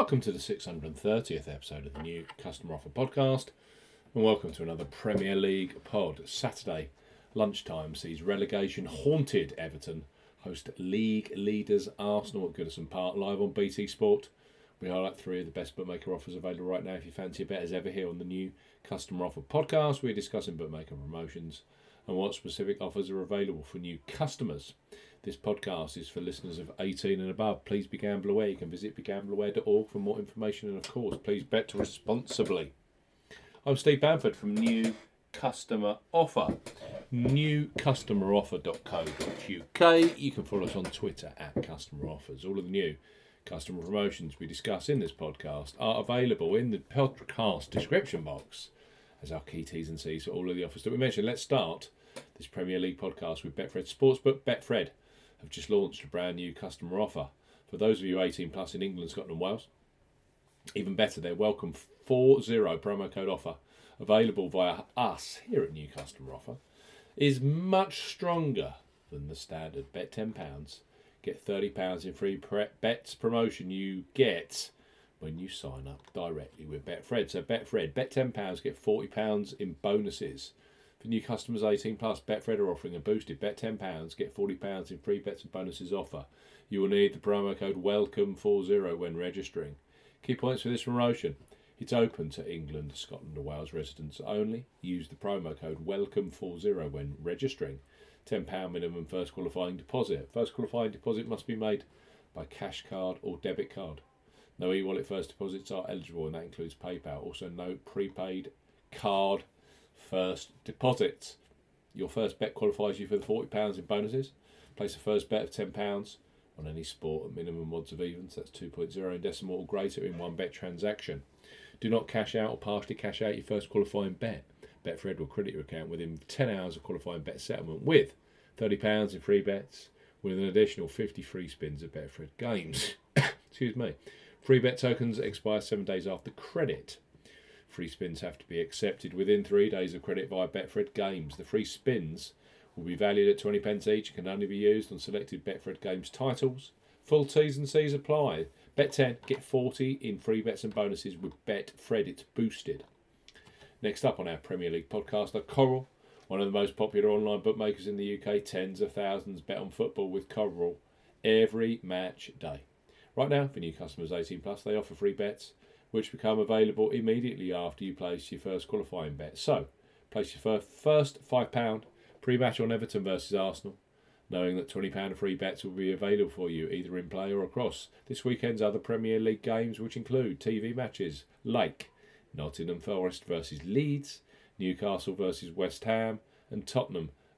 Welcome to the 630th episode of the new Customer Offer Podcast, and welcome to another Premier League pod. Saturday lunchtime sees relegation haunted Everton host league leaders Arsenal at Goodison Park live on BT Sport. We highlight three of the best bookmaker offers available right now. If you fancy a bet as ever here on the new Customer Offer Podcast, we're discussing bookmaker promotions and what specific offers are available for new customers. This podcast is for listeners of 18 and above. Please be gamble aware. You can visit begambleaware.org for more information and, of course, please bet responsibly. I'm Steve Bamford from New Customer Offer. Newcustomeroffer.co.uk. You can follow us on Twitter at Customer Offers. All of the new customer promotions we discuss in this podcast are available in the podcast description box as our key T's and C's for all of the offers that we mentioned. Let's start this Premier League podcast with Betfred Sportsbook. Betfred have just launched a brand new customer offer for those of you 18 plus in England, Scotland, and Wales. Even better, their welcome 40 promo code offer available via us here at New Customer Offer is much stronger than the standard bet £10 get £30 in free bets promotion you get when you sign up directly with Betfred. So Betfred, bet £10, get £40 in bonuses for new customers 18 plus, Betfred are offering a boosted bet £10, get £40 in free bets and bonuses offer. You will need the promo code WELCOME40 when registering. Key points for this promotion. It's open to England, Scotland, and Wales residents only. Use the promo code WELCOME40 when registering. £10 minimum first qualifying deposit. First qualifying deposit must be made by cash card or debit card. No e wallet first deposits are eligible, and that includes PayPal. Also, no prepaid card first deposit. Your first bet qualifies you for the £40 in bonuses. Place a first bet of £10 on any sport at minimum odds of evens, that's 2.0 in decimal or greater in one bet transaction. Do not cash out or partially cash out your first qualifying bet. Betfred will credit your account within 10 hours of qualifying bet settlement with £30 in free bets with an additional 50 free spins at Betfred games. Excuse me. Free bet tokens expire seven days after credit. Free spins have to be accepted within three days of credit via Betfred Games. The free spins will be valued at 20 pence each and can only be used on selected Betfred Games titles. Full T's and C's apply. Bet 10, get 40 in free bets and bonuses with Betfred. It's boosted. Next up on our Premier League podcast are Coral, one of the most popular online bookmakers in the UK. Tens of thousands bet on football with Coral every match day. Right now, for new customers 18 plus, they offer free bets which become available immediately after you place your first qualifying bet. So, place your first £5 pre match on Everton versus Arsenal, knowing that £20 free bets will be available for you either in play or across this weekend's other Premier League games, which include TV matches like Nottingham Forest versus Leeds, Newcastle versus West Ham, and Tottenham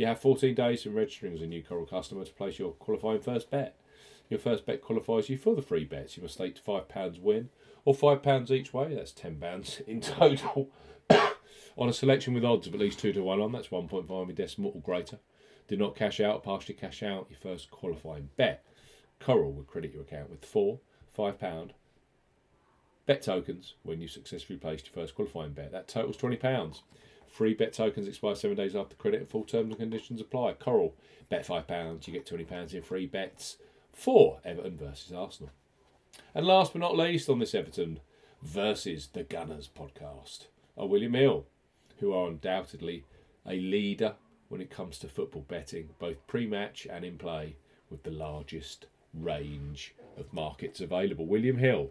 You have 14 days from registering as a new Coral customer to place your qualifying first bet. Your first bet qualifies you for the free bets. You must stake to £5 win or £5 each way. That's £10 in total. on a selection with odds of at least 2 to 1 on, that's 1.5 in decimal or greater. Do not cash out or partially cash out your first qualifying bet. Coral will credit your account with four £5 bet tokens when you successfully placed your first qualifying bet. That totals £20. Free bet tokens expire seven days after credit. Full terms and conditions apply. Coral, bet £5, you get £20 in free bets for Everton versus Arsenal. And last but not least, on this Everton versus the Gunners podcast are William Hill, who are undoubtedly a leader when it comes to football betting, both pre match and in play, with the largest range of markets available. William Hill,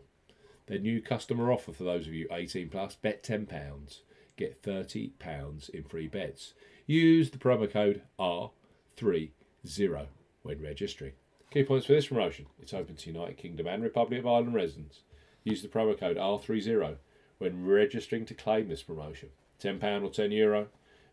their new customer offer for those of you 18 plus, bet £10, get £30 in free bets. Use the promo code R30 when registering. Key points for this promotion. It's open to United Kingdom and Republic of Ireland residents. Use the promo code R30 when registering to claim this promotion. £10 or €10.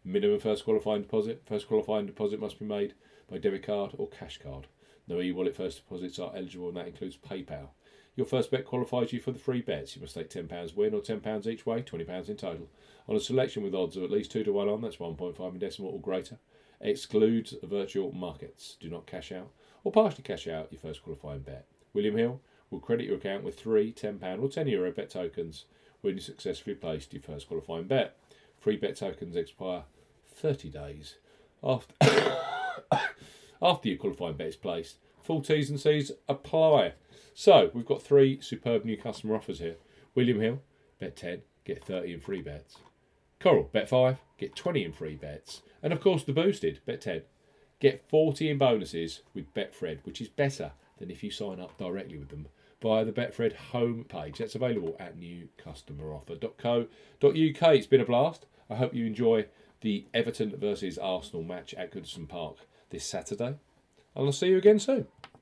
Minimum first qualifying deposit. First qualifying deposit must be made by debit card or cash card. No e wallet first deposits are eligible, and that includes PayPal. Your first bet qualifies you for the free bets. You must take £10 win or £10 each way, £20 in total. On a selection with odds of at least 2 to 1 on, that's 1.5 in decimal or greater. Excludes virtual markets. Do not cash out or partially cash out your first qualifying bet. William Hill will credit your account with three £10 or £10 Euro bet tokens when you successfully placed your first qualifying bet. Free bet tokens expire 30 days after, after your qualifying bet is placed. Full T's and C's apply. So, we've got three superb new customer offers here. William Hill, bet 10, get 30 in free bets. Coral, bet 5, get 20 in free bets. And of course, the boosted, bet 10, get 40 in bonuses with Betfred, which is better than if you sign up directly with them via the Betfred homepage. That's available at newcustomeroffer.co.uk. It's been a blast. I hope you enjoy the Everton versus Arsenal match at Goodison Park this Saturday. And I'll see you again soon.